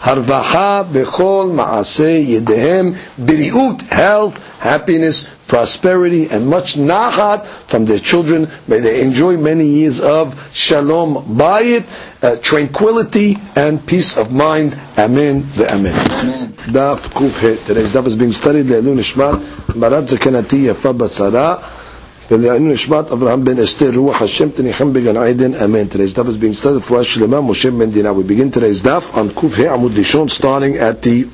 Harvaha, Bechol, Maaseh, Yedehem, Biriut, health, happiness, prosperity, and much nahat from their children. May they enjoy many years of shalom bayit, uh, tranquility, and peace of mind. Amen. The Amen. Daf Kuf He. Today's daf is being studied. Le'elu Nishmat, Marat Zakanati Yafa Basara. ולענו נשמת אברהם בן אסתר רוח השם תניחם בגן עדן אמן. Today's daf is being studied for Shlema Moshe Ben Dina. We begin today's daf on Kuf He Amud Lishon starting at the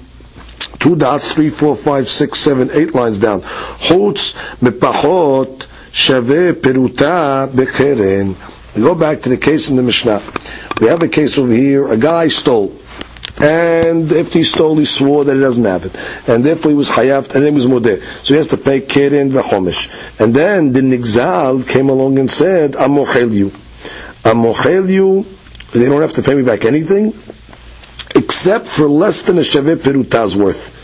two dots, three, four, five, six, seven, eight lines down. Chutz mepachot shave peruta bekeren. We go back to the case in the Mishnah. We have a case over here. A guy stole. And if he stole, he swore that he doesn't have it. And therefore he was hayaft, and then he was modeh. So he has to pay keren v'chomish. And then the nigzal came along and said, I'm mochel you. I'm mochel you. They don't have to pay me back anything, except for less than a shaveh peruta's worth.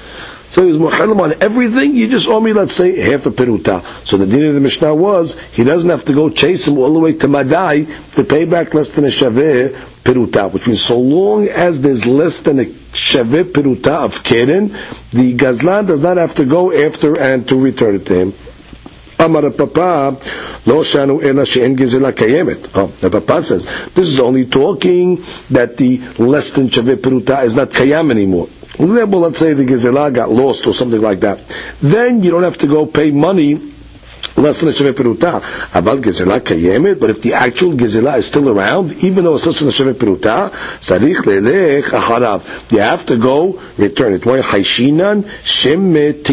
So he was muhalim on everything. You just owe me, let's say, half a peruta. So the din of the Mishnah was he doesn't have to go chase him all the way to Madai to pay back less than a shaveh peruta. Which means so long as there's less than a shaveh peruta of keren, the gazlan does not have to go after and to return it to him. Papa, lo shanu ela she'en gezela kayemet. Oh, the Papa says, this is only talking that the less than shaveh peruta is not kayam anymore. Well, let's say the gezela got lost or something like that. Then you don't have to go pay money less than a sheveh peruta. Aval gezela kayemet, but if the actual gezela is still around, even though it's less than a sheveh peruta, sarich lelech aharav. You have to go return it. Why haishinan shemet?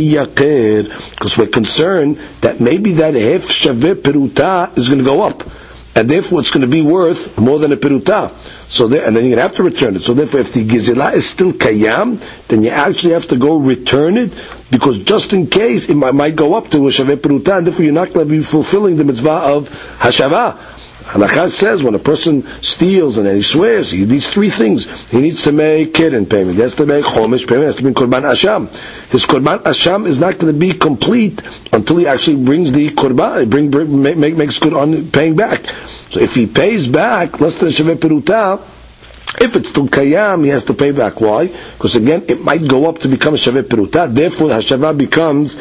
Because we're concerned that maybe that half sheveh peruta is going to go up and therefore it's going to be worth more than a peruta. So there, and then you're going to have to return it. So therefore, if the gizela is still kayam, then you actually have to go return it, because just in case it might, might go up to a shaveh peruta, and therefore you're not going to be fulfilling the mitzvah of hashava. Halakha says when a person steals and then he swears, he needs three things. He needs to make keren payment. He has to make chomish payment. He has to bring korban asham. His korban asham is not going to be complete until he actually brings the korban, bring, bring make, makes good on paying back. So if he pays back less than shaveh peruta, if it's still kayam, he has to pay back. Why? Because again, it might go up to become a shaveh peruta. Therefore, the hashava becomes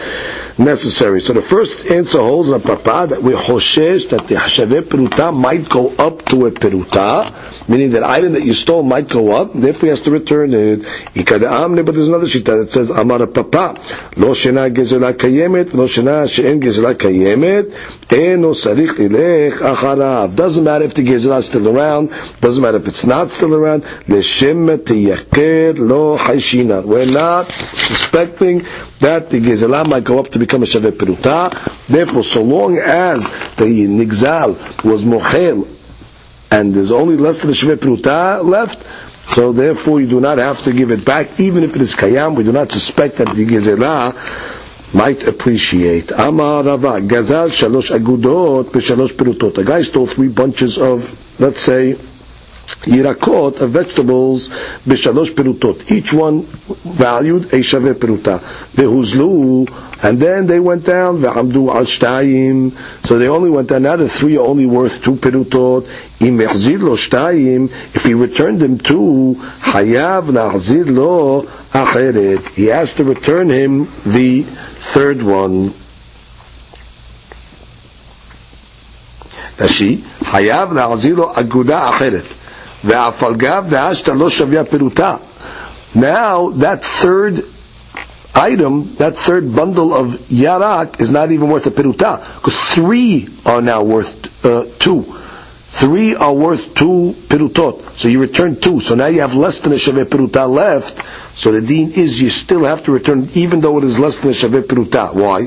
necessary. So the first answer holds a papa that we hoshesh that the shaveh peruta might go up to a peruta, meaning that item that you stole might go up. Therefore, he has to return it. But there's another shita that says amar papa lo shena gezela kayemet, lo shena she'en gezela kayemet, eno sarich ilech acharav. Doesn't matter if the gezela is still around. Doesn't matter if it's not still around. Leshem tiyaker lo haishina. We're not suspecting that the gezela might go up to become a shaveh peruta. Therefore, so long as the nigzal was mohel and there's only less than a shaveh peruta left, so therefore you do not have to give it back, even if it is kayam. We do not suspect that the gezela might appreciate. Amar Rava, gazal shalosh agudot b'shalosh perutot. A guy stole three bunches of, let's say, yirakot of vegetables b'shalosh perutot. Each one valued a shaveh peruta. Vehuzlu, and then they went down ve'amdu al shtayim. So they only went down. Now the three are only worth two perutot. Im yachzir lo shtayim. If he returned them two, hayav lahzir lo acheret. He has to return him the third one. Rashi, hayav lahzir lo aguda acheret. והפלגה והשתא לא שוויה פירוטה. Now, that third item, that third bundle of yarak is not even worth a peruta, because three are now worth uh, two. Three are worth two perutot. So you return two. So now you have less than a shaveh peruta left. So the deen is you still have to return, even though it is less than a shaveh peruta. Why?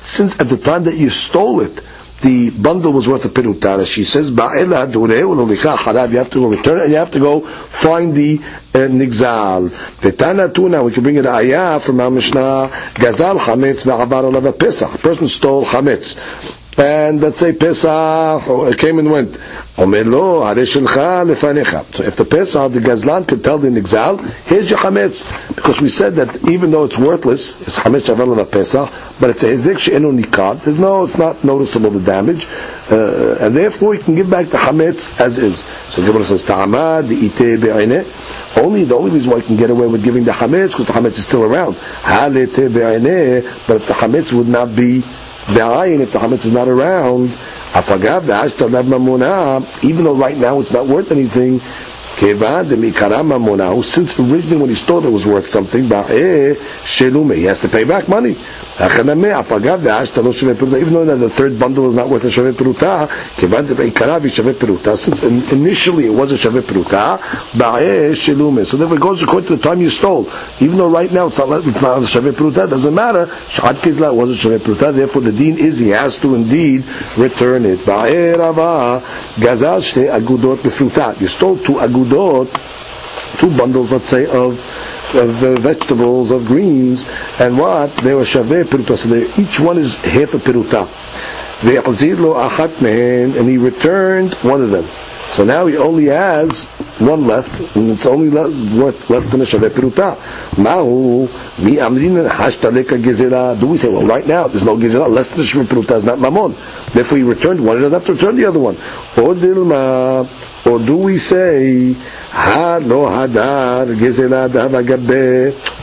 Since at the time that you stole it, the bundle was worth a piruta. She says, "Ba'ela harav." You have to go return it, and you have to go find the uh, nigzal. V'tana tuna. We can bring it ayah from our Mishnah. Gazal chametz ba'avar alav pesach. Person stole chametz, and let's say pesach came and went. So if the Pesach, the Gazlan could tell the Nigzal, here's your Chametz. Because we said that even though it's worthless, it's Chametz Shavel of Pesach, but it's a Hizik She'enu Nikad. There's no, it's not noticeable the damage. Uh, and therefore you can give back the Chametz as is. So Gemara says, Ta'amad, the Ite Be'ayne. Only, the only reason why you can get away with giving the Chametz, because the Chametz is still around. Halete Be'ayne, but if the Chametz would not be Be'ayin, if the Chametz is not around, even though right now it's not worth anything, since originally when he stole it was worth something, eh, he has to pay back money. Even though the third bundle is not worth a Shaveh Peruta, since initially it was a Shaveh Peruta, eh, so therefore it goes according to the time you stole. Even though right now it's not, it's not a Shaveh Peruta, doesn't matter. Shad Kizla was a Shaveh Peruta, therefore the deen is he has to indeed return it. Eh, you stole two agudot, two bundles, let's say, of of uh, vegetables, of greens, and what? They were shaveh piruta. So they, each one is half a piruta. And he returned one of them. So now he only has one left, and it's only worth less than a shaveh piruta. Mahu mi amrin hashtaleka gezerah. Do we say, well, right now there's no gezerah, less than a shaveh piruta is not mamon. Therefore, he returned one, he doesn't have to return the other one. Or do we say Ha lo hadar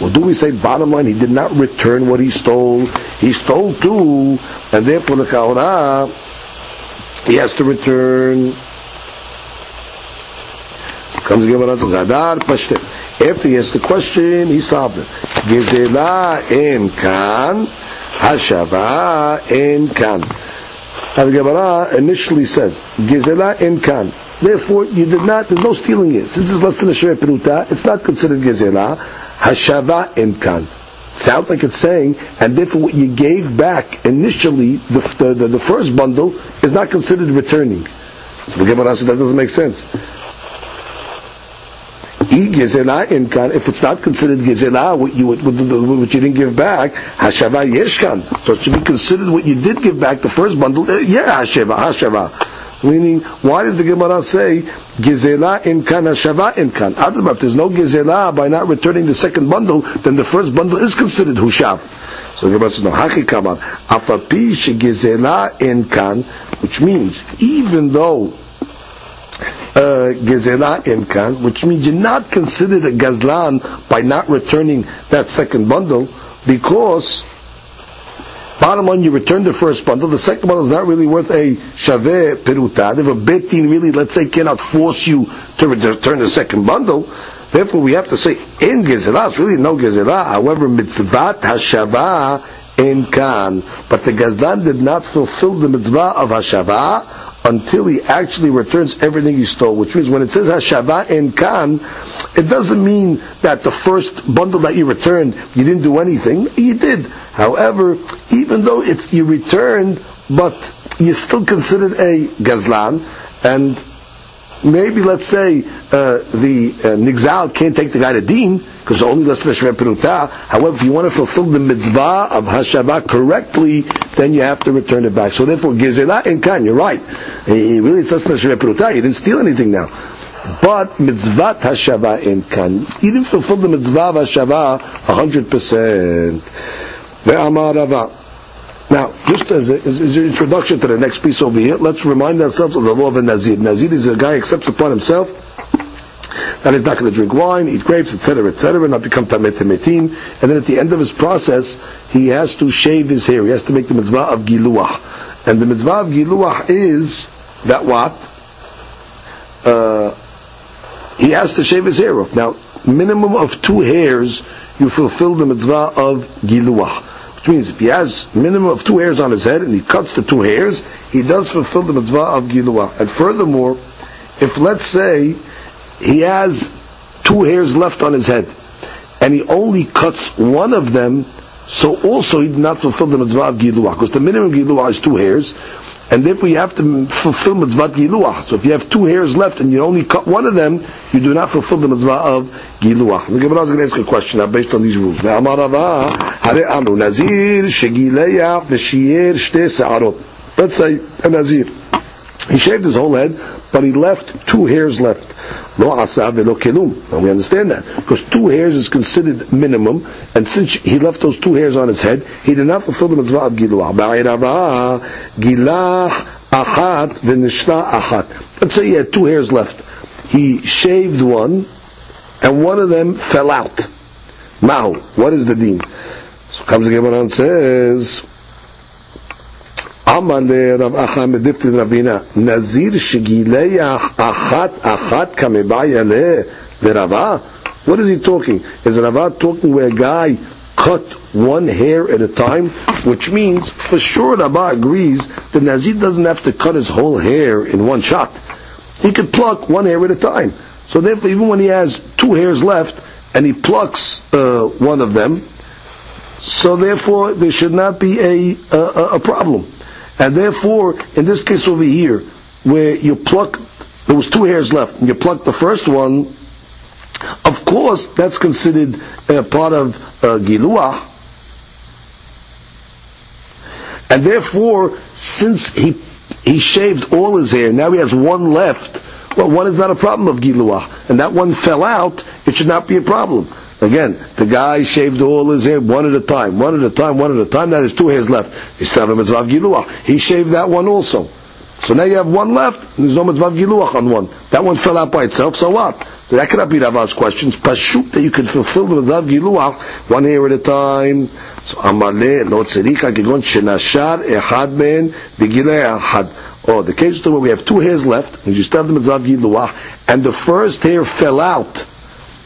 Or do we say bottom line he did not return what he stole? He stole two, and therefore the kaura he has to return. Comes Gemara to Hadar Pashte. After he asked the question, he solved it. Gezela en kan, hashava en kan. Gemara initially says, Gezela en kan. Therefore, you did not, there's no stealing it. Since it's less than a Shrei Peruta, it's not considered Gezerah. Hashava Imkan. Sounds like it's saying, and therefore what you gave back initially, the, the, the, the first bundle, is not considered returning. So the Gemara says that doesn't make sense. If it's not considered gezela, what you what, you didn't give back, hashava yeshkan. So it should be considered what you did give back the first bundle. Uh, yeah, hashava, hashava. Meaning, why does the Gemara say Gizela in kan Shava in kan? If there's no Gizela by not returning the second bundle, then the first bundle is considered Hushav. So the Gemara says, no, Haki Kamar, Afapi Gizela in kan, which means even though uh, Gezela Imkan, which means you're not considered a Gazlan by not returning that second bundle, because Bottom line, you return the first bundle. The second bundle is not really worth a shaveh peruta. If a betin really, let's say, cannot force you to return the second bundle, therefore we have to say in gezerah. It's really no gezerah. However, mitzvat hashava in kan. But the gazdan did not fulfill the mitzvah of hashava until he actually returns everything he stole. Which means when it says hashava in kan, it doesn't mean that the first bundle that you returned you didn't do anything. You did. However, even though it's you returned, but you still considered a gazlan, and maybe let's say uh, the uh, nigzal can't take the guy to deen because only less peruta. However, if you want to fulfill the mitzvah of hashava correctly, then you have to return it back. So therefore, gizela in kan, you're right. He really says peruta. You didn't steal anything now. But mitzvah hashava in kan, he didn't fulfill the mitzvah of hashava hundred percent. Just as, a, as, an introduction to the next piece over here, let's remind ourselves of the law of a Nazir. Nazir is a guy who accepts upon himself that he's not going to drink wine, eat grapes, etc., etc., and not become tamet temetim. And then at the end of his process, he has to shave his hair. He has to make the mitzvah of giluah. And the mitzvah of giluah is that what? Uh, he has to shave his hair off. Now, minimum of two hairs, you fulfill the mitzvah of giluah. Means if he has minimum of two hairs on his head and he cuts the two hairs, he does fulfill the mitzvah of Giluah. And furthermore, if let's say he has two hairs left on his head and he only cuts one of them, so also he did not fulfill the mitzvah of Giluah. Because the minimum Giluah is two hairs. And therefore you have to fulfill mitzvah giluah. So if you have two hairs left and you only cut one of them, you do not fulfill the mitzvah of giluah. The Gemara is going to ask a question now based on these rules. Let's say a nazir. He shaved his whole head, but he left two hairs left. Lo asav velo kelum. We understand that because two hairs is considered minimum, and since he left those two hairs on his head, he did not fulfill the mitzvah of giluah. Gilah achat v'nishna achat. Let's say he had two hairs left. He shaved one, and one of them fell out. Mahu. What is the deen? So comes the Gemara and says. אמר לרב אחא מדפתית רבינה, נזיר שגילח אחת אחת כמבעיה לרבה? What is he talking? Is Rava talking where a guy cut one hair at a time? Which means, for sure Rava agrees that Nazir doesn't have to cut his whole hair in one shot. He could pluck one hair at a time. So therefore, even when he has two hairs left, and he plucks uh, one of them, so therefore there should not be a, a, a problem. And therefore, in this case over here, where you pluck, there was two hairs left, and you pluck the first one, of course, that's considered uh, part of uh, Giluah. And therefore, since he he shaved all his hair, now he has one left. Well, one is not a problem of Giluah, and that one fell out. It should not be a problem. Again, the guy shaved all his hair one at a time, one at a time, one at a time. Now there's two hairs left. He shaved that one also. So now you have one left, and there's no mitzvah giluach on one. That one fell out by itself, so what? So that cannot be Rava's questions. Pashut that you can fulfill the mitzvah giluach one hair at a time. So amale lo tzerika kegon shenashar echad ben begilei echad. Oh, the case is where we have two hairs left, and you still have the mitzvah giluach, and the first hair fell out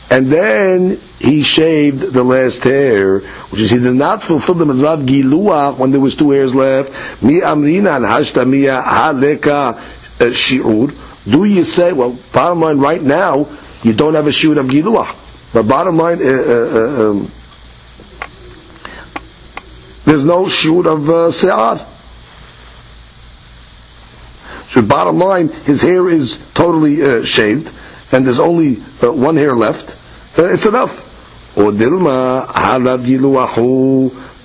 and then he shaved the last hair, which is he did not fulfill the mitzvah giluach when there was two hairs left. Mi amrina and hashtamiya haleka uh, shiur. Do you say, well, bottom line, right now, you don't have a shiur of giluach. But bottom line, uh, uh, um, there's no shiur of uh, se'ar. So bottom line, his hair is totally uh, shaved, and there's only uh, one hair left it's enough. Or giluahu.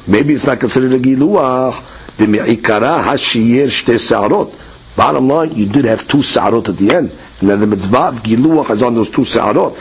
Maybe it's not considered a giluah. Dimi'ikara hashiyir shte sa'arot. Bottom line, you did have two sa'arot at the end. And then the mitzvah of giluach is on those two sa'arot.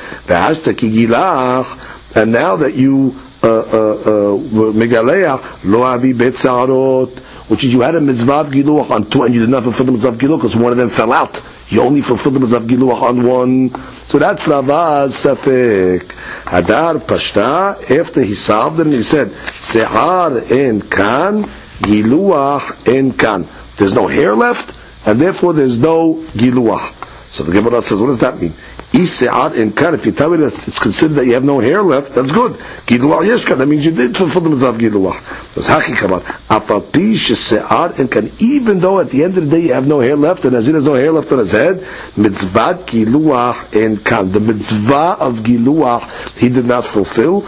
And now that you uh, uh, uh, megaleach lo avi bet sa'arot, which is you had a mitzvah of giluach on two and you did not fulfill the mitzvah of giluach because one of them fell out. You only fulfilled the mitzvah of giluach on one. So that's Rava's Safek. Hadar Pashta, after he solved it, he said, Sehar en kan, Giluach en kan. There's no hair left, and therefore there's no Giluach. So the Gemara says, what does that mean? Ise'at in kan, if you tell me that it's considered that you have no hair left, that's good. Giluah yeshka, that means you did fulfill the mitzvah of Giluah. That's haki kamat. Afapi shese'at in kan, even though at the end of the day you have no hair left, and Nazir has no hair left on his head, mitzvah Giluah in kan. The mitzvah of Giluah he did not fulfill.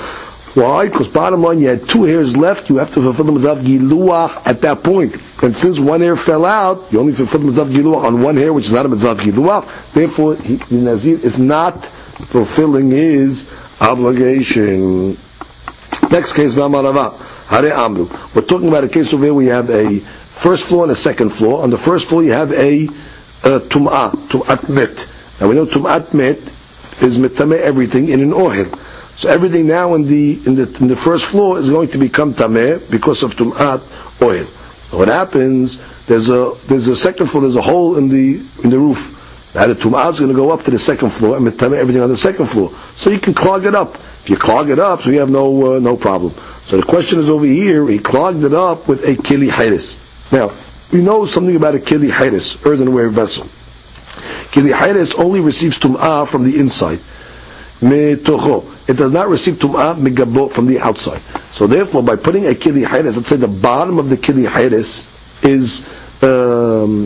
Why? Because bottom line, you had two hairs left, you have to fulfill the mitzvah giluach at that point. And since one hair fell out, you only fulfill the mitzvah giluach on one hair, which is not a mitzvah giluach. Therefore, he, the Nazir is not fulfilling his obligation. Next case, Vamarava. Hare Amru. We're talking about a case over here where you have a first floor and a second floor. On the first floor you have a, a tum'ah, tum'at met. Now we know tum'at met is metame everything in an ohel. So everything now in the in the in the first floor is going to become tameh because of tumat oil. What happens? There's a there's a second floor. There's a hole in the in the roof. Now the is going to go up to the second floor and tameh everything on the second floor. So you can clog it up. If you clog it up, so you have no uh, no problem. So the question is over here. He clogged it up with a kili hayris. Now we know something about a kili hayris, earthenware vessel. Kili hayris only receives tum'ah from the inside It does not receive tum'ah from the outside. So therefore, by putting a kili hayres, let's say the bottom of the kili hayres is um,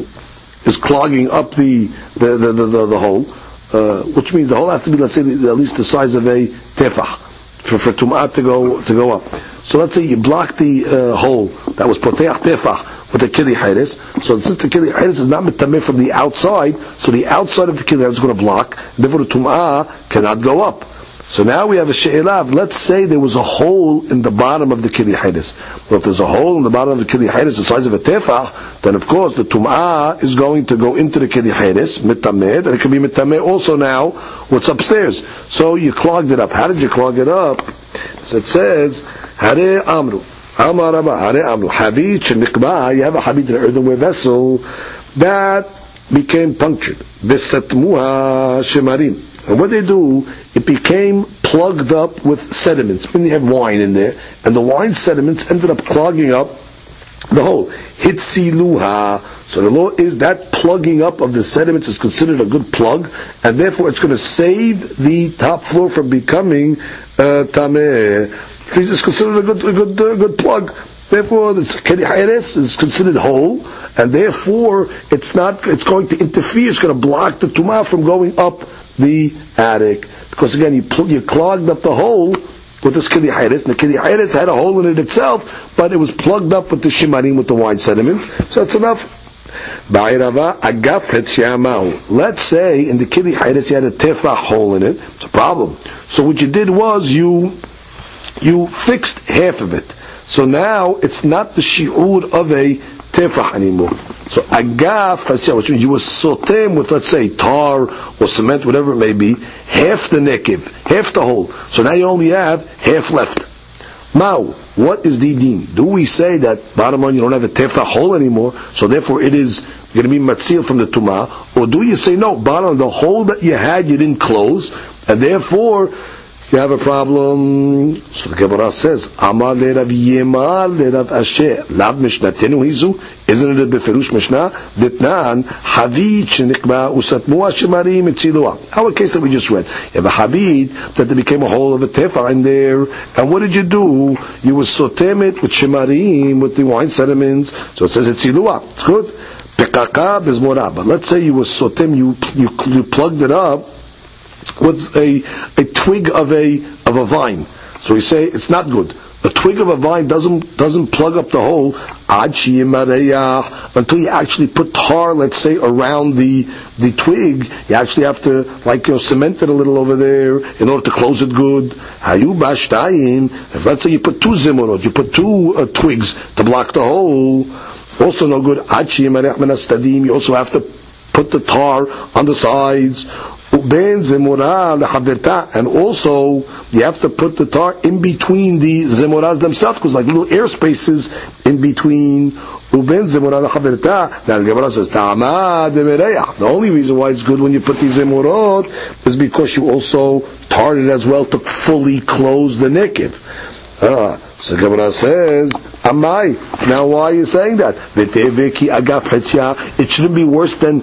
is clogging up the the the, the, the, the hole, uh, which means the hole has to be, let's say, at least the size of a tefah for, for tum'ah to go to go up. So let's say you block the uh, hole that was poteach tefah with the kili hayres. So since the kili hayres is not mitameh from the outside, so the outside of the kili is going to block. Therefore, the tum'ah cannot go up. So now we have a she'elav. Let's say there was a hole in the bottom of the kili hayres. Well, if there's a hole in the bottom of the kili hayres the size of a tefah, then of course the tum'ah is going to go into the kili hayres, mitamed, and it can be mitamed also now what's upstairs. So you clogged it up. How did you clog it up? So it says, Hare Amru. Amar. Habit shemikba, you have a habit in an earthenware vessel that became punctured. Vesatmuha shemarim. And what they do, it became plugged up with sediments. When you have wine in there, and the wine sediments ended up clogging up the hole. Hitziluha. So the law is that plugging up of the sediments is considered a good plug, and therefore it's going to save the top floor from becoming uh, tameh. It's considered a good, a good, uh, good plug. Therefore, the keri is considered whole, and therefore it's not. It's going to interfere. It's going to block the tumah from going up the attic. Because again, you, pl- you clogged up the hole with this kili hayres, the kili hayres had a hole in it itself, but it was plugged up with the shimarim, with the wine sediments, so that's enough. Let's say in the kili hayres you had a tefah hole in it, it's a problem. So what you did was you, you fixed half of it. So now it's not the shi'ur of a tefah anymore. So agaf, which means you were sotem with, let's say, tar or cement, whatever it may be, half the nekiv, half the hole. So now you only have half left. Now, what is the din? Do we say that bottom line you don't have a tefah hole anymore, so therefore it is going to be matzil from the tumah, or do you say no, bottom line, the hole that you had you didn't close, and therefore you have a problem. So the Gemara says, Amar le Rav Yemar le Rav Asher, Lav Mishnatenu Hizu, isn't it a Beferush Mishnah? Ditnan, Havit shenikba usatmu hashemarim etzilua. Our case that we just read. You have a Havit that there became a hole of a tefah in there, and what did you do? You would sotem it with shemarim, with the wine sediments, so it says etzilua. It's good. Pekaka bezmora. But let's say you were sotem, you, you, you plugged it up, with a, a twig of a of a vine. So we say it's not good. A twig of a vine doesn't doesn't plug up the hole until you actually put tar, let's say, around the the twig. You actually have to like you know cement it a little over there in order to close it good. If let's say you put two zimorot, you put two uh, twigs to block the hole. Also no good. You also have to put the tar on the sides. Ben lechaverta, and also you have to put the tar in between the zemuras themselves, because like little air spaces in between. Uben zemura lechaverta. Now the Gemara says ta'ama The only reason why it's good when you put these zemurot is because you also tarred it as well to fully close the nikiv. Ah, so Gemara says, Amai. Now why are you saying that? It shouldn't be worse than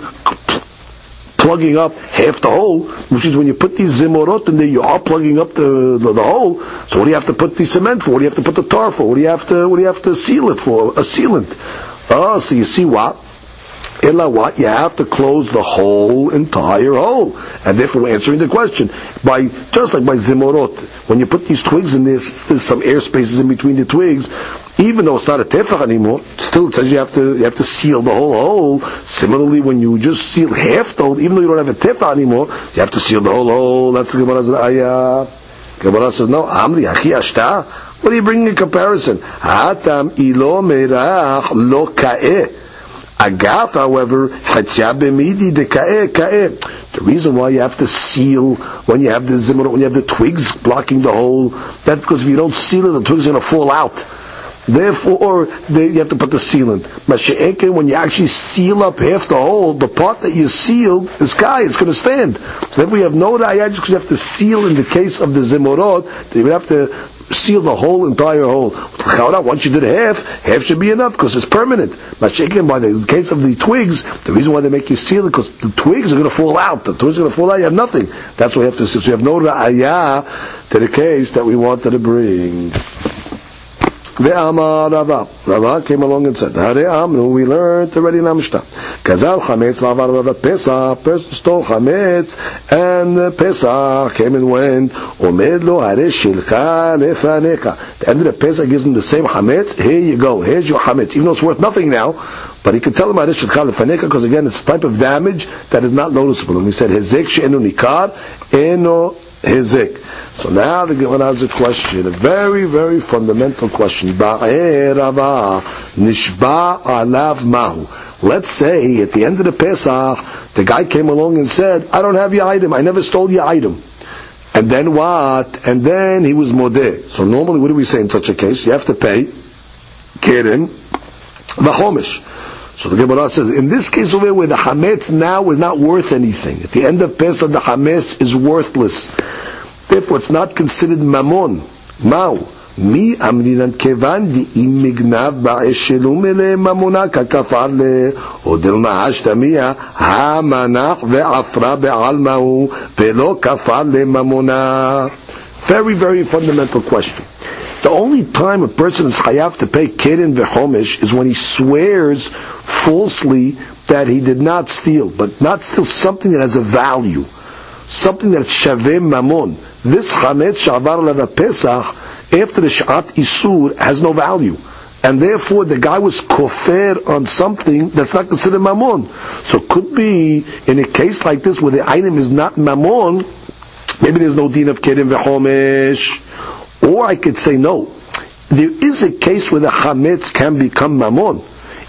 plugging up half the hole, which is when you put these zimorot in there, you are plugging up the, the, the, hole. So what do you have to put the cement for? What do you have to put the tar for? What do you have to what do you have to seal it for? A sealant. Oh, so you see what? Illa what? You have to close the whole entire hole. And therefore we're answering the question. By just like by zimorot, when you put these twigs in there, there's some air spaces in between the twigs, even though it's not a tefach anymore, still it says you have to you have to seal the whole hole. Similarly, when you just seal half the hole, even though you don't have a tefach anymore, you have to seal the whole hole. That's the Gemara's ayah. Gemara says, no, Amri, Achi Ashta. What are you bringing in comparison? Hatam ilo merach lo ka'eh. Agaf, however. The reason why you have to seal when you have the zimmer, when you have the twigs blocking the hole, that's because if you don't seal it, the twigs are going to fall out. Therefore, they, you have to put the sealant. When you actually seal up half the hole, the part that you sealed is sky, it's going to stand. So if we have no raya, because you have to seal in the case of the zimorot, you would have to seal the whole entire hole. Once you did half, half should be enough because it's permanent. Mashiach, by the case of the twigs, the reason why they make you seal it because the twigs are going to fall out. The twigs are going to fall out. You have nothing. That's why you have to. So you have no raya to the case that we wanted to bring. Ve'amar Rava. Rava came along and said, Hare Amnu, we learned already in Amishta. Kazal Chametz V'avar Rava Pesach, person stole Chametz, and Pesach came and went. Omed lo Hare Shilcha Lefanecha. The end of the Pesach gives him the same Chametz. Here you go. Here's your Chametz. Even though it's worth nothing now, but he could tell him Shilcha Lefanecha because again, it's a type of damage that is not noticeable. And we said Hezek She'enu Nikar, Eno Hezek. So now the Gemara has a question, a very, very fundamental question. Nishba alav mahu. Let's say at the end of the Pesach, the guy came along and said, I don't have your item, I never stole your item. And then what? And then he was modeh. So normally what do we say in such a case? You have to pay keren vachomish. So the Gemara says, in this case over where the hametz now is not worth anything, at the end of Pesach the hametz is worthless. Therefore, it's not considered mammon. Mao. מי אמרינן כיוון דאם מגנב באשלום אלה ממונה ככפר לעודל נעש תמיה המנח ועפרה בעלמהו ולא כפר לממונה. Very, very fundamental question. The only time a person is chayav to pay keren v'chomish is when he swears falsely that he did not steal, but not steal something that has a value, something that's shavim mammon. This chametz shavar leva pesach after the shat isur has no value. And therefore, the guy was kofer on something that's not considered mammon. So it could be, in a case like this, where the item is not mammon, maybe there's no din of kedim v'chomesh. Or I could say no. There is a case where the chametz can become mammon.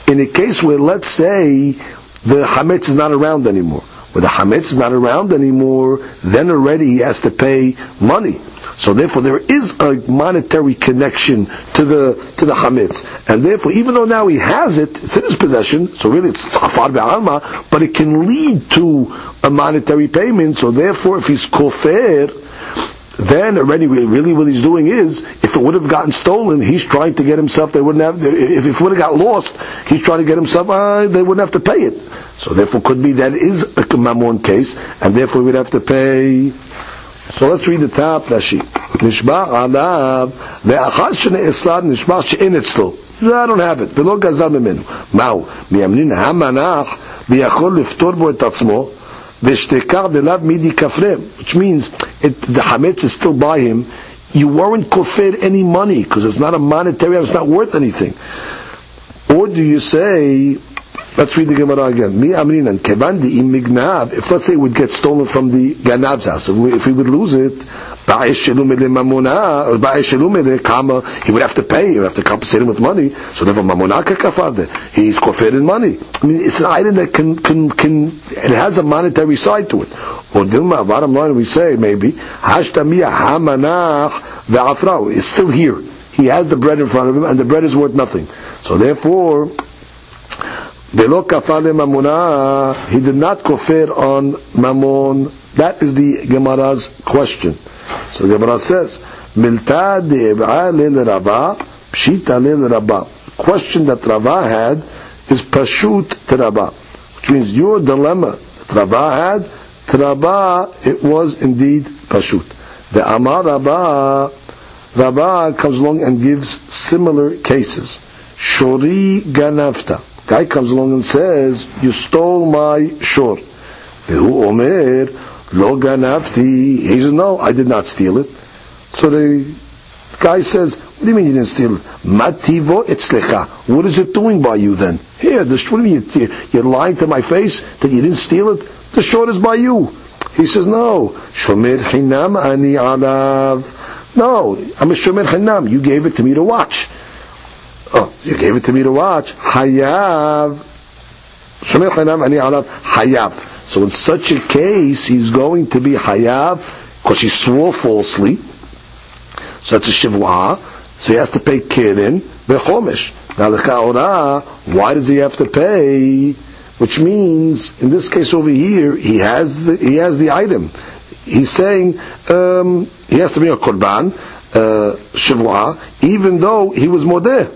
In a case where, let's say, the chametz is not around anymore where the Hametz is not around anymore, then already he has to pay money. So therefore there is a monetary connection to the to the Hametz. And therefore, even though now he has it, it's in his possession, so really it's Afar Be'alma, but it can lead to a monetary payment, so therefore if he's kofer, then already really what he's doing is, if it would have gotten stolen, he's trying to get himself, they wouldn't have, if it would have got lost, he's trying to get himself, uh, they wouldn't have to pay it. So therefore could be that is a mammon case, and therefore we'd have to pay. So let's read the top Rashi. נשבע עליו, ואחר שנאסר נשבע שאין אצלו. זה I don't have it, ולא גזל ממנו. מהו? מימנין המנח ויכול לפתור בו את עצמו, V'shtekar delav midi kafre, which means it, the hametz is still by him. You weren't kofir any money because it's not a monetary. It's not worth anything. Or do you say Let's read the Gemara again. Mi amrinan kevandi im mignav. If let's say it would get stolen from the ganav's house, if we, if we would lose it, mamona he would have to pay. He would have to compensate him with money. So therefore, mamona kafarde. He's kofir in money. I mean, it's an item that can can can it has a monetary side to it. Or dilma, bottom line, we say maybe hashtamiya hamanach ve'afrau. It's still here. He has the bread in front of him, and the bread is worth nothing. So therefore. He did not kofir on mammon. That is the Gemara's question. So Gemara says, Milta de'ib'a lil Rava, pshita lil Rava. Question that Rava had is pashut to. Which means your dilemma that Rava had, to it was indeed pashut. The Amar Rava, Rava comes along and gives similar cases. Shori ganavta. Guy comes along and says, "You stole my shor." Who omer lo ganavti? He says, "No, I did not steal it." So the guy says, "What do you mean you didn't steal it?" Mativo etzlecha. What is it doing by you then? Here, the, what do you mean you're lying to my face that you didn't steal it? The shor is by you. He says, "No, shomer hinam ani alav." No, I'm a shomer hinam. You gave it to me to watch. Oh, you gave it to me to watch. Hayav. Shomer Chanam Ani Alav. Hayav. So in such a case, he's going to be Hayav because he swore falsely. So it's a Shivwa. So he has to pay Kirin, Vechomish. Now the why does he have to pay? Which means, in this case over here, he has the, he has the item. He's saying um, he has to be a korban, uh, shivwa, even though he was modeh.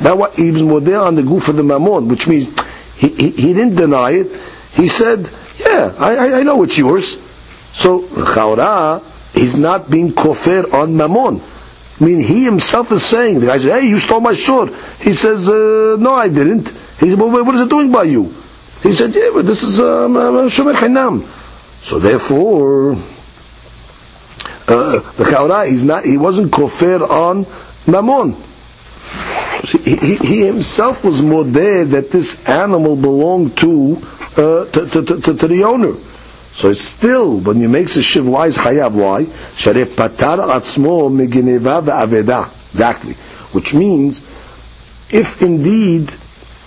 That what he was there on the goof of the mammon, which means he, he, he, didn't deny it. He said, "Yeah, I, I know it's yours." So chaura, he's not being kofer on mammon. I mean, he himself is saying, the guy says, hey, you stole my sword. He says, uh, no, I didn't. He said, well, what is it doing by you? He said, yeah, but this is um, uh, Shomer. So therefore, uh, the Chaura, he's not, he wasn't kofir on Mammon. He, he, himself was modeh that this animal belonged to, uh, to, to, to, to, the owner. So it's still, when you make a shiv, why is chayav? Why? Patar atzmo megineva ve'aveda. Exactly. Which means, if indeed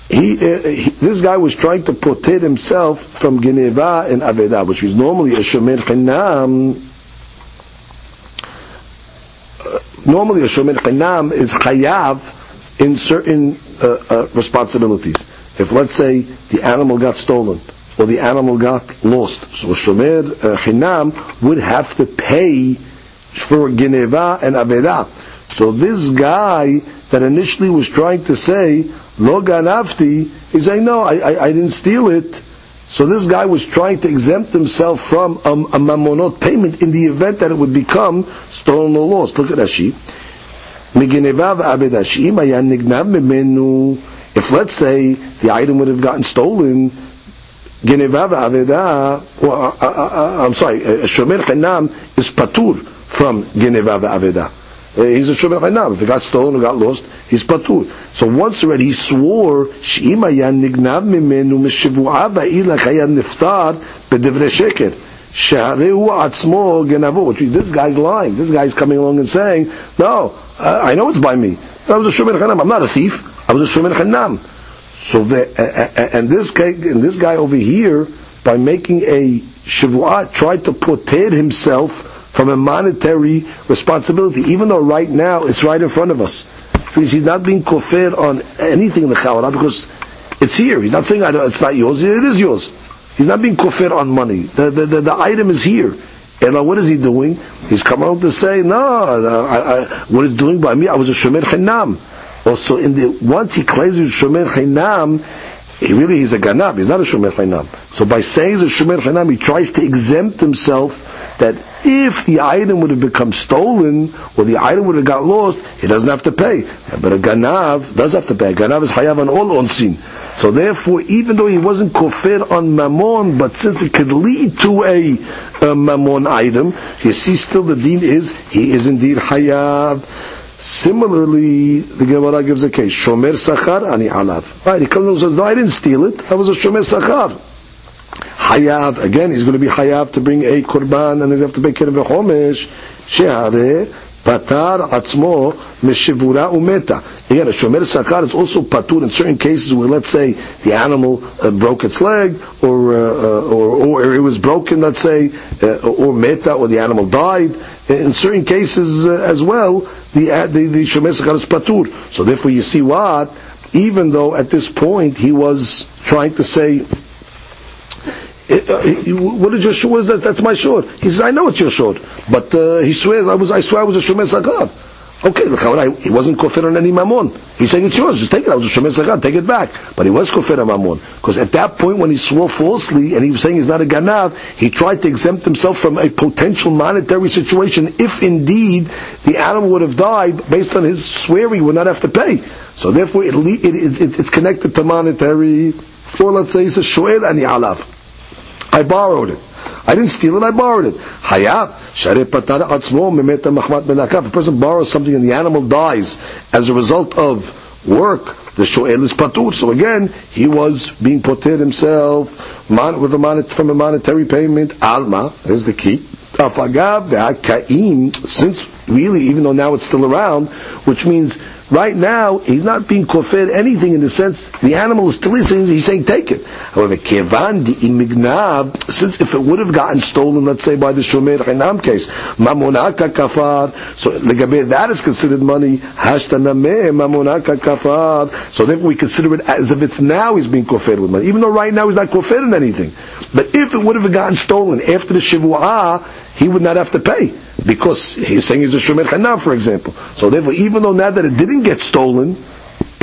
he, uh, he, this guy was trying to protect himself from Geneva and Aveda, which is normally a Shomer Chinam. Uh, normally a Shomer Chinam is Chayav in certain uh, uh, responsibilities. If let's say the animal got stolen or the animal got lost, so Shomer uh, Chinam would have to pay for Geneva and Aveda. So this guy that initially was trying to say, Lo ganafti, he's saying, no, I, I, I, didn't steal it. So this guy was trying to exempt himself from a, a mamonot payment in the event that it would become stolen or lost. Look at that Rashi. If let's say the item would have gotten stolen, uh, uh, uh, I'm sorry, a Shomer chenam is patur from Geneva Aveda. He's a Shomer chenam. If it got stolen or got lost, he's patur. So once already he swore, She'im nignav mimenu mishivu'ava ilach niftar bedivre sheker. This guy's lying. This guy's coming along and saying, no, uh, I know it's by me. I was a Shomer Hanam. I'm not a thief. I was a Shomer Hanam. So, the, uh, uh, and this guy, and this guy over here, by making a Shavuot, tried to protect himself from a monetary responsibility, even though right now it's right in front of us. Means he's not being kofir on anything in the Challah because it's here. He's not saying, it's not yours, it is yours. He's not being kofir on money. The, the, the, the item is here. And uh, what is he doing? He's come out to say, no, uh, I, I, what he's doing by me, I was a shomer chinam. Also, in the, once he claims he's a shomer chinam, he really he's a ganab. He's not a shomer chinam. So by saying he's a shomer chinam, he tries to exempt himself that if the item would have become stolen or the item would have got lost, he doesn't have to pay. But a ganav does have to pay. A ganav is hayav on all onsin. So therefore, even though he wasn't kofir on mammon, but since it could lead to a, a mammon item, you see still the deen is, he is indeed hayav. Similarly, the Gemara gives a case. Shomer sachar ani alav. Right, he comes and says, no, I didn't steal it. I was a shomer sachar. Hayav, again, he's going to be Hayav to bring a Kurban and he's have to pay Kerem V'chomesh, She'are, Patar Atzmo, Meshivura Umeta. Again, a Shomer Sakar is also Patur in certain cases where, let's say, the animal uh, broke its leg, or, uh, uh or, or it was broken, let's say, uh, or Meta, or the animal died. In certain cases uh, as well, the, uh, the, the Shomer Sakar is Patur. So therefore you see what? Even though at this point he was trying to say, what is your shur? Is that, that's my shur. He says, I know it's your shur. But uh, he swears, I was, I swear I was a shomer sakar. Okay, he wasn't kofir on any mammon. He's saying it's yours, just take it. I was a shomer sakar, take it back. But he was kofir on mammon. Because at that point when he swore falsely, and he was saying he's not a ganav, he tried to exempt himself from a potential monetary situation if indeed the animal would have died based on his swearing, he would not have to pay. So therefore it, it, it, it's connected to monetary, or let's say it's a shoel and alav. I borrowed it. I didn't steal it, I borrowed it. Hayav, sharei patar atzmo mahmat benakav. If a person borrows something and the animal dies as a result of work, the shoel is patur. So again, he was being potir himself with a from a monetary payment. Alma, there's the key. Afagav ve'akaim, since really, even though now it's still around, which means Right now, he's not being kofir anything in the sense the animal is still saying he's saying take it. However, kevan imignab, since if it would have gotten stolen, let's say by the shomer chinam case, mamonaka kafar, so that is considered money. Hashtaname mamonaka kafar. So therefore, we consider it as if it's now he's being kofir with money, even though right now he's not kofir in anything. But if it would have gotten stolen after the shivuah, he would not have to pay because he's saying he's a shomer chanav, for example. So therefore, even though now that it didn't get stolen,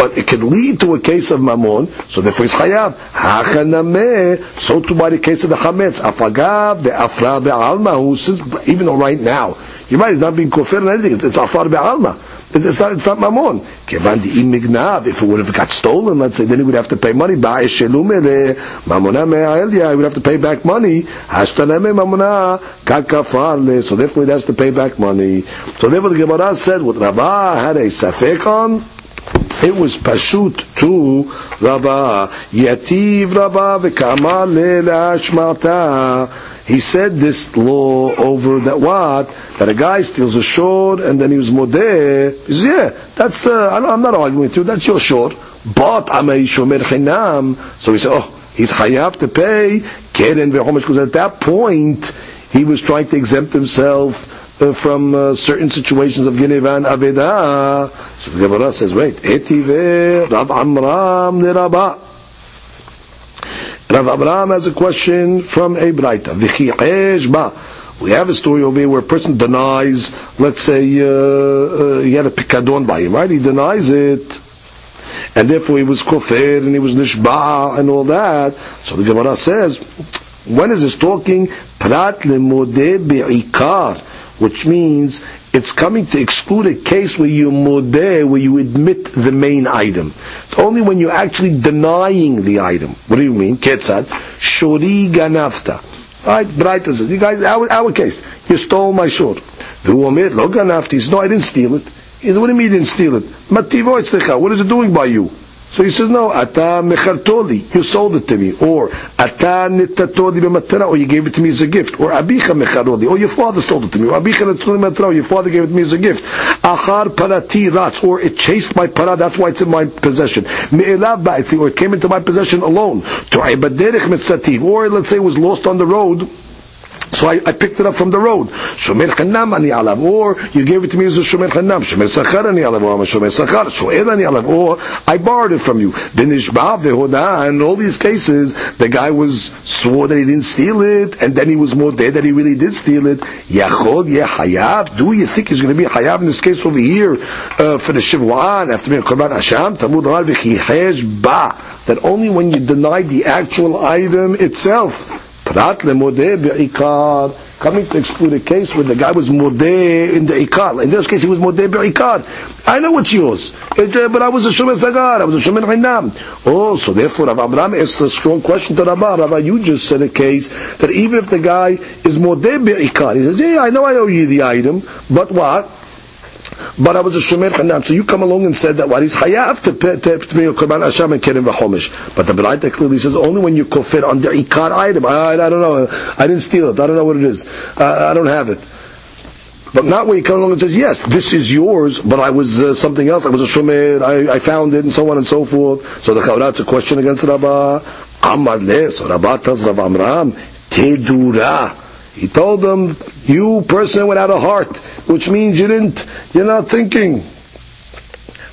but it could lead to a case of Mammon, so therefore he's Hayav. Hachanameh, so too by the case of the Chametz. Afagav, the Afra Be'alma, who since, even though right now, you're right, he's not being kofir or anything, it's, it's Afra Be'alma. It's not, it's not mammon. If it would have got stolen, let's say, then he would have to pay money. He would have to pay back money. So therefore he has to pay back money. So therefore the Gemara said what Rabbah had a safek on, it was pashut to Rabbah. Yativ Rabbah v'kama le'ashmata he said this law over that what that a guy steals a short and then he was modeh. He says, yeah, that's uh, I'm not arguing with you. That's your short, but I'm a shomer chinam. So he said, oh, he's hayav to pay keren v'chomesh because at that point he was trying to exempt himself uh, from uh, certain situations of Genevan Aveda. So the Gemara says, wait, Etive Rav Amram Rabah. Rav Amram has a question from a Braita. We have a story over here where a person denies, let's say, uh, uh, he had a pikadon by him, right? He denies it, and therefore he was kofir and he was nishba and all that. So the Gemara says, when is this talking? Prat lemode be'ikar, which means it's coming to exclude a case where you modeh, where you admit the main item. It's only when you're actually denying the item. What do you mean? Ketzad. Shori ganafta. Right? Braita says, you guys, our, our case, you stole my shor. V'uomer, lo ganafti. No, I didn't steal it. He says, what do you mean you didn't steal it? Mativo What is it doing by you? So he says, no, ata mechartoli, you sold it to me. Or, ata nitatoli b'matana, or you gave it to me as a gift. Or, abicha mecharoli, or your father sold it to me. Or, abicha nitatoli b'matana, or your father gave it to me as a gift. Achar parati rats, or it chased my para, that's why it's in my possession. Me'elav ba'iti, or it came into my possession alone. Tu'ay mitzati, or let's say it was lost on the road, so I, I, picked it up from the road. Shomer Chanam ani alav, or you gave it to me as a Shomer. Shomer Sachar ani alav, or I'm a Shomer Sachar. Ani alav, or I borrowed it from you. Then Ishbav vehoda, in all these cases, the guy was swore that he didn't steal it, and then he was more dead that he really did steal it. Yachod hayav. Do you think he's going to be hayav in this case over here uh, for the Shivwan after being Korban Asham? Talmud Amar v'chihesh ba. That only when you deny the actual item itself Prat lemodeh be'ikar, coming to exclude a case where the guy was modeh in the ikar. In this case, he was modeh be'ikar. I know it's yours, it, uh, but I was a shomer sachar, I was a shomer. Oh, so therefore, Rav Amram asked a strong question to Rabbah. Rabbah, you just said a case that even if the guy is modeh be'ikar, he says, yeah, I know I owe you the item, but what? But I was a shomer chanam. So you come along and said that what he's hayav to pay to, be a korban asham and kerim v'chomish. But the Beraita clearly says only when you kofir on the ikar item. I, I, don't know. I didn't steal it. I don't know what it is. Uh, I don't have it. But not where you come along and says, yes, this is yours, but I was uh, something else. I was a shomer. I, I, found it, and so on and so forth. So the Chavrat's a question against Rabbah. Amar le. So Rabbah tells Rav Amram, Tedura. He told them, you person without a heart, which means you didn't, you're not thinking.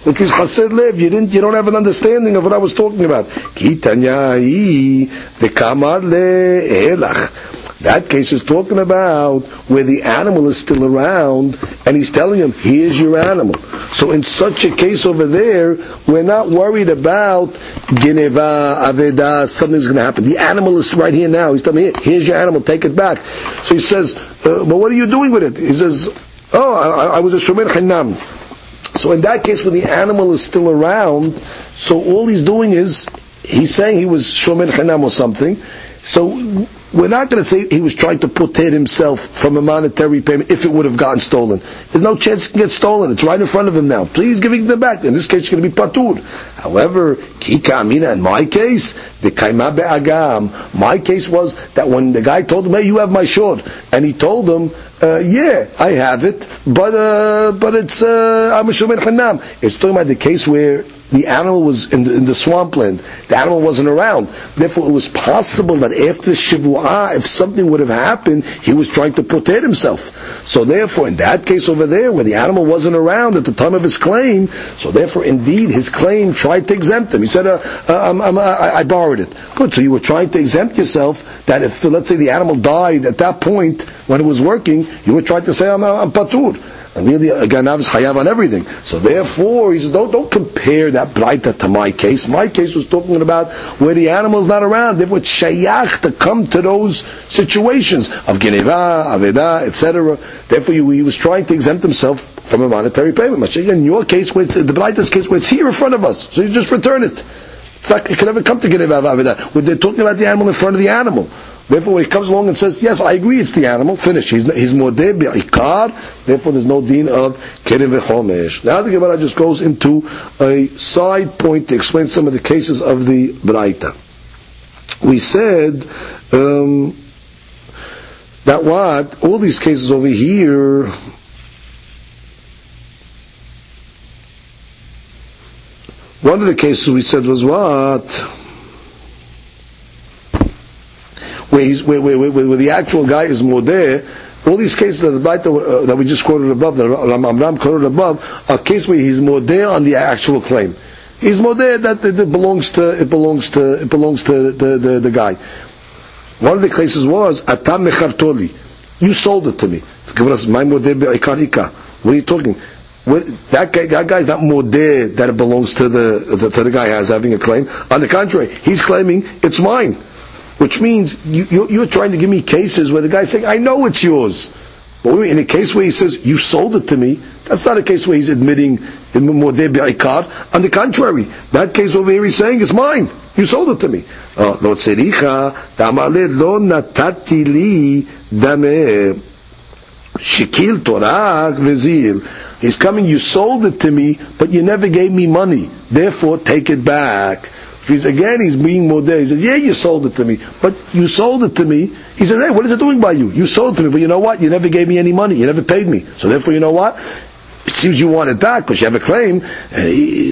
Lev, you didn't, you don't have an understanding of what I was talking about. The kamar elach. That case is talking about where the animal is still around and he's telling him, here's your animal. So in such a case over there, we're not worried about Geneva, Aveda, something's going to happen. The animal is right here now. He's telling me, here's your animal, take it back. So he says, uh, but what are you doing with it? He says, oh, I, I was a Shomer Chinam. So in that case, when the animal is still around, so all he's doing is, he's saying he was Shomer Chinam or something, so we're not going to say he was trying to protect himself from a monetary payment if it would have gotten stolen. There's no chance it can get stolen. It's right in front of him now. Please give it back. In this case, it's going to be patur. However, kika amina, in my case, the kaima be'agam, my case was that when the guy told him, hey, you have my short, and he told him, uh, yeah, I have it, but uh, but it's uh, I'm a shomer hanam. It's talking about the case where the animal was in the, in the swampland. The animal wasn't around. Therefore, it was possible that after Shivu'ah, if something would have happened, he was trying to protect himself. So therefore, in that case over there, where the animal wasn't around at the time of his claim, so therefore, indeed, his claim tried to exempt him. He said, uh, uh, I'm, I'm, I, I borrowed it. Good. So you were trying to exempt yourself that if, let's say, the animal died at that point when it was working, you were trying to say, I'm, I'm patur. And really, a ganav is chayav on everything. So therefore, he says, don't, don't compare that braita to my case. My case was talking about where the animal is not around. Therefore, it's shayach to come to those situations of geneva, aveda, etc. Therefore, he, he was trying to exempt himself from a monetary payment. In your case, where the braita's case, where it's here in front of us, so you just return it. It's not, it can never come to geneva. When they're talking about the animal in front of the animal. Therefore, when he comes along and says, yes, I agree, it's the animal, finish. He's, he's modeh bi'ikar, therefore there's no deen of kerim v'chomesh. Now the Gemara just goes into a side point to explain some of the cases of the Braita. We said, um, that what, all these cases over here, one of the cases we said was what? where, where, where, where, the actual guy is more there. all these cases that, uh, that we just quoted above, that Ram quoted above, are cases where he's more there on the actual claim. He's more there that it, it belongs to it belongs to it belongs to the, the, the guy. One of the cases was atam mechartoli. You sold it to me. What are you talking? That guy, that guy's not modeh that it belongs to the, the to the guy has having a claim. On the contrary, he's claiming it's mine which means you, you're trying to give me cases where the guy's saying, I know it's yours. But in a case where he says, you sold it to me, that's not a case where he's admitting in modeh bi'ikar. On the contrary, that case over here he's saying, it's mine. You sold it to me. Uh, dame shikil torah vezil. He's coming, you sold it to me, but you never gave me money. Therefore, take it back. He's again, he's being modeh. He says, "Yeah, you sold it to me, but you sold it to me." He says, "Hey, what is it doing by you? You sold it to me, but you know what? You never gave me any money. You never paid me. So therefore, you know what? It seems you want it back because you have a claim.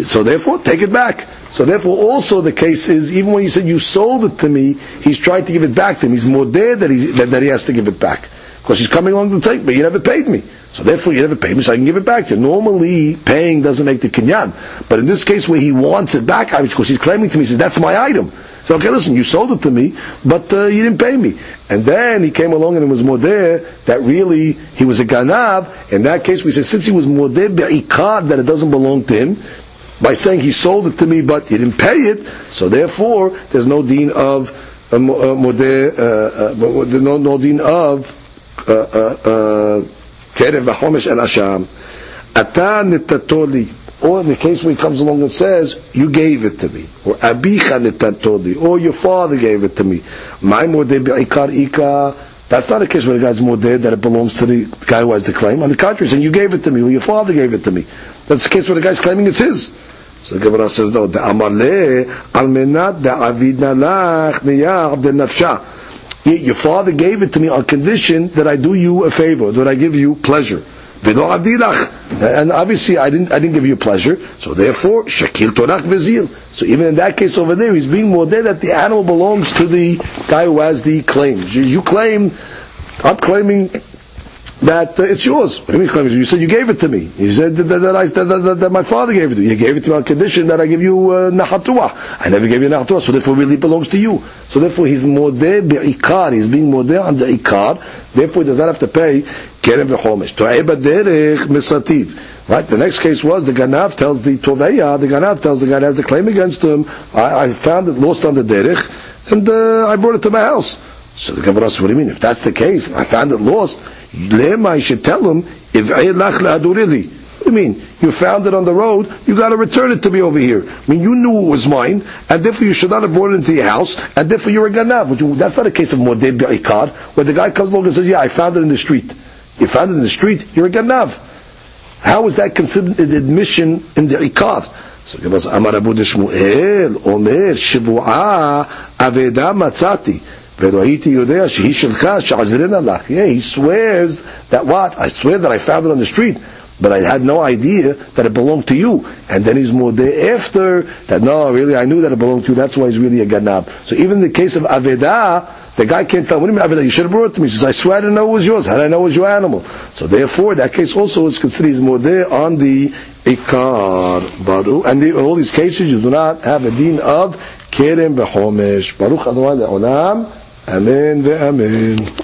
So therefore, take it back." So therefore, also the case is even when you said you sold it to me, he's trying to give it back to him. He's modeh that he that, that he has to give it back because he's coming along to take, but you never paid me. So therefore, you never paid me, so I can give it back to you. Normally, paying doesn't make the kinyan, but in this case, where he wants it back, because he's claiming to me, he says that's my item. So okay, listen, you sold it to me, but uh, you didn't pay me. And then he came along and it was modeh that really he was a ganav. In that case, we say since he was modeh be'ikar that it doesn't belong to him, by saying he sold it to me but he didn't pay it, so therefore there's no deen of uh, modeh, uh, uh, no, no of Kerev v'chomesh el asham. Ata nitatoli. Or in the case where he comes along and says, you gave it to me. Or abicha nitatoli. Or your father gave it to me. My modeh bi'ikar ika. That's not a case where the guy's modeh that it belongs to the guy who has the claim. On the contrary, saying you gave it to me, or your father gave it to me. That's the case where the guy's claiming it's his. So the Gemara says, no, the amaleh al menat the avid nalach niyah the nafsha your father gave it to me on condition that I do you a favor, that I give you pleasure. And obviously, I didn't, I didn't give you pleasure, so therefore, shakil torach bezil. So even in that case over there, he's being more dead that the animal belongs to the guy who has the claim. You claim, I'm claiming that uh, it's yours. What do you mean You said you gave it to me. You said that, that, I, that, that, my father gave it to me. You gave it to me on condition that I give you uh, I never gave you nahatua, so therefore it really belongs to you. So therefore he's modeh be'ikar. He's being modeh on the ikar. Therefore he does not have to pay kerem v'chomesh. To'eba derech misativ. Right. The next case was the ganav tells the toveya. The ganav tells the guy has the claim against him. I, I found it lost on the derech, and uh, I brought it to my house. So the Gemara says, what do you mean? If that's the case, I found it lost. Lema, should tell him, if What do you mean? You found it on the road, you got to return it to me over here. I mean, you knew it was mine, and therefore you should not have brought it into your house, and therefore you're a ganav. That's not a case of modeh bi'ikar, where the guy comes along and says, yeah, I found it in the street. You found it in the street, you're a ganav. How is that considered an admission in the ikad? So Gemara says, Amar Abu Shmuel, Omer, Shivu'ah, Aveda Matzati. Yeah, he swears that what? I swear that I found it on the street, but I had no idea that it belonged to you. And then he's more there after that, no, really, I knew that it belonged to you, that's why he's really a ganab. So even in the case of Aveda, the guy can't tell, what do you mean Aveda? You should have brought it to me. He says, I swear I didn't know it was yours. How did I know it was your animal? So therefore, that case also is considered he's more there on the Ikar Baru. And in all these cases, you do not have a deen of Kerem Behomesh. Baruch Adonai Le'olam. Amen ve amen.